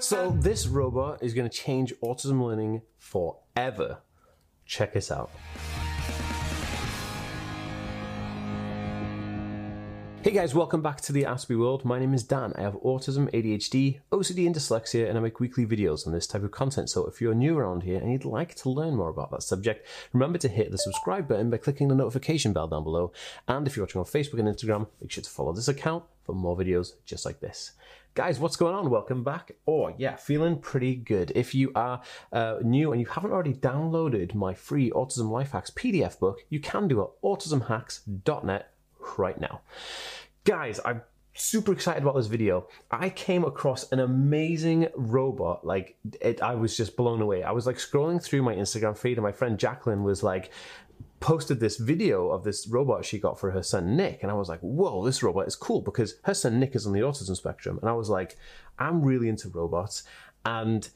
So this robot is going to change autism learning forever. Check this out. Hey guys, welcome back to the Aspie world. My name is Dan. I have autism, ADHD, OCD, and dyslexia, and I make weekly videos on this type of content. So if you're new around here and you'd like to learn more about that subject, remember to hit the subscribe button by clicking the notification bell down below. And if you're watching on Facebook and Instagram, make sure to follow this account for more videos just like this. Guys, what's going on? Welcome back. Oh, yeah, feeling pretty good. If you are uh, new and you haven't already downloaded my free Autism Life Hacks PDF book, you can do it at autismhacks.net right now. Guys, I'm super excited about this video. I came across an amazing robot. Like, it, I was just blown away. I was like scrolling through my Instagram feed, and my friend Jacqueline was like, posted this video of this robot she got for her son Nick, and I was like, "Whoa, this robot is cool!" Because her son Nick is on the autism spectrum, and I was like, "I'm really into robots," and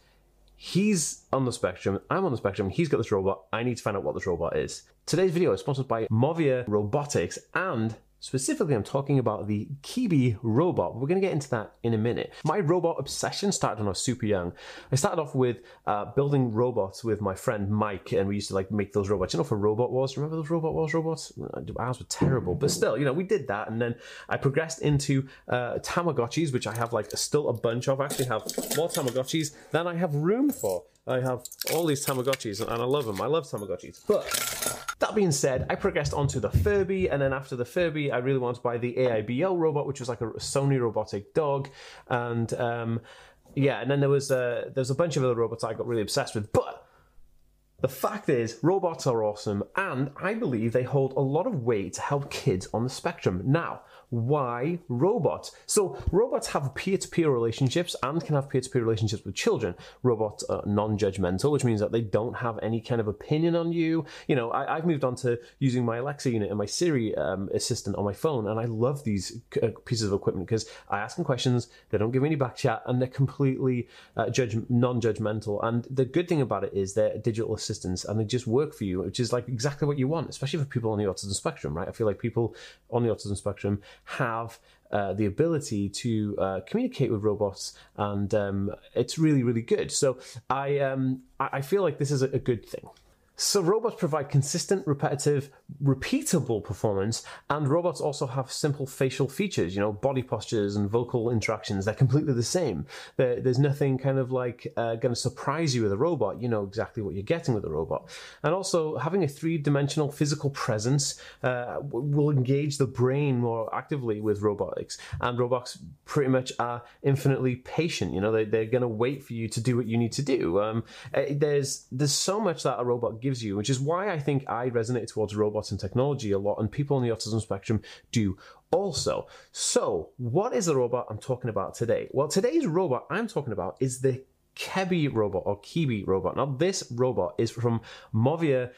he's on the spectrum, I'm on the spectrum, he's got this robot, I need to find out what this robot is. Today's video is sponsored by Movia Robotics and Specifically, I'm talking about the Kibi robot. We're going to get into that in a minute. My robot obsession started when I was super young. I started off with uh, building robots with my friend Mike, and we used to like make those robots. You know, for Robot Wars, remember those Robot Wars robots? Ours were terrible, but still, you know, we did that, and then I progressed into uh, Tamagotchis, which I have like still a bunch of. I actually have more Tamagotchis than I have room for. I have all these Tamagotchis, and I love them. I love Tamagotchis, but that being said, I progressed onto the Furby, and then after the Furby, I really wanted to buy the AIBO robot, which was like a Sony robotic dog, and um, yeah, and then there was uh, there's a bunch of other robots I got really obsessed with, but. The fact is, robots are awesome, and I believe they hold a lot of weight to help kids on the spectrum. Now, why robots? So robots have peer-to-peer relationships and can have peer-to-peer relationships with children. Robots are non-judgmental, which means that they don't have any kind of opinion on you. You know, I, have moved on to using my Alexa unit and my Siri um, assistant on my phone, and I love these uh, pieces of equipment because I ask them questions, they don't give me any back chat, and they're completely uh, judge non-judgmental. And the good thing about it is they're digital assistants and they just work for you, which is like exactly what you want, especially for people on the autism spectrum, right? I feel like people on the autism spectrum have uh, the ability to uh, communicate with robots, and um, it's really, really good. So I, um, I feel like this is a good thing. So robots provide consistent, repetitive, repeatable performance, and robots also have simple facial features, you know, body postures and vocal interactions. They're completely the same. They're, there's nothing kind of like uh, going to surprise you with a robot. You know exactly what you're getting with a robot. And also, having a three-dimensional physical presence uh, will engage the brain more actively with robotics. And robots pretty much are infinitely patient. You know, they, they're going to wait for you to do what you need to do. Um, eh, there's there's so much that a robot gives gives you, which is why I think I resonate towards robots and technology a lot, and people on the autism spectrum do also. So, what is the robot I'm talking about today? Well, today's robot I'm talking about is the Kebbi robot or Kibi robot. Now, this robot is from Movia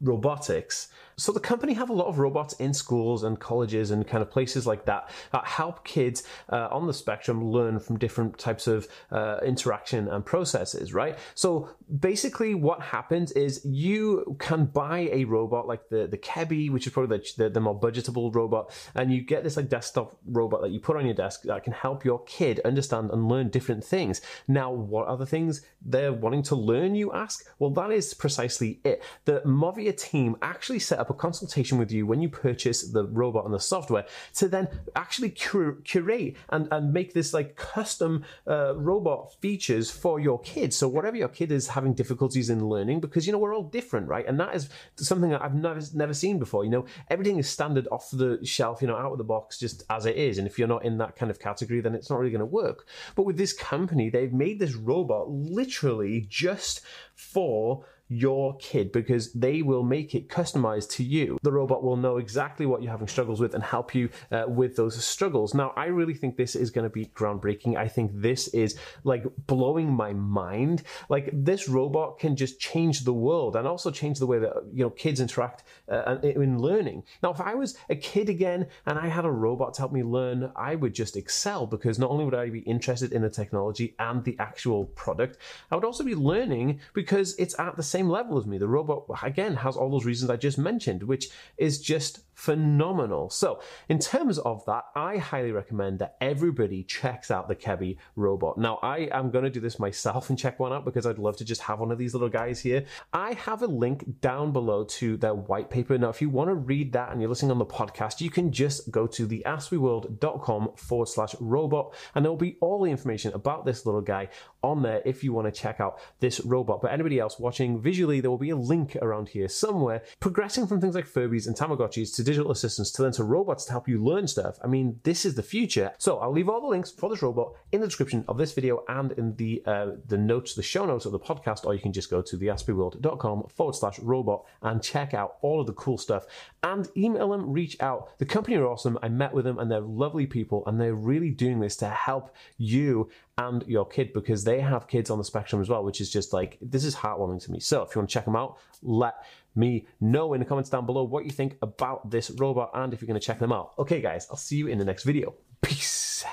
robotics. So the company have a lot of robots in schools and colleges and kind of places like that that help kids uh, on the spectrum learn from different types of uh, interaction and processes, right? So basically what happens is you can buy a robot like the, the Kebbi, which is probably the, the, the more budgetable robot, and you get this like desktop robot that you put on your desk that can help your kid understand and learn different things. Now, what are the things they're wanting to learn, you ask? Well, that is precisely it. The Movia team actually set up a consultation with you when you purchase the robot and the software to then actually cur- curate and, and make this like custom uh, robot features for your kids. So whatever your kid is having difficulties in learning, because you know we're all different, right? And that is something that I've never never seen before. You know, everything is standard off the shelf, you know, out of the box, just as it is. And if you're not in that kind of category, then it's not really going to work. But with this company, they've made this robot literally just for your kid because they will make it customized to you. The robot will know exactly what you're having struggles with and help you uh, with those struggles. Now, I really think this is going to be groundbreaking. I think this is like blowing my mind. Like this robot can just change the world and also change the way that you know kids interact uh, in learning. Now, if I was a kid again and I had a robot to help me learn, I would just excel because not only would I be interested in the technology and the actual product, I would also be learning because it's at the same level as me. The robot, again, has all those reasons I just mentioned, which is just phenomenal. So, in terms of that, I highly recommend that everybody checks out the Kebbi robot. Now, I am going to do this myself and check one out because I'd love to just have one of these little guys here. I have a link down below to their white paper. Now, if you want to read that and you're listening on the podcast, you can just go to the aspieworld.com forward slash robot and there will be all the information about this little guy on there if you want to check out this robot. But anybody else watching visually, there will be a link around here somewhere, progressing from things like Furbies and Tamagotchis to digital assistants to then to robots to help you learn stuff. I mean, this is the future. So I'll leave all the links for this robot in the description of this video and in the uh, the notes, the show notes of the podcast, or you can just go to theaspieworld.com forward slash robot and check out all of the cool stuff and email them, reach out. The company are awesome. I met with them and they're lovely people and they're really doing this to help you and your kid because they have kids on the spectrum as well, which is just like, this is heartwarming to me. So if you want to check them out, let me know in the comments down below what you think about this robot and if you're going to check them out. Okay, guys, I'll see you in the next video. Peace.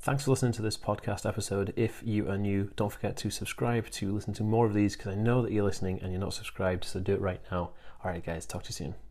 Thanks for listening to this podcast episode. If you are new, don't forget to subscribe to listen to more of these because I know that you're listening and you're not subscribed, so do it right now. All right, guys, talk to you soon.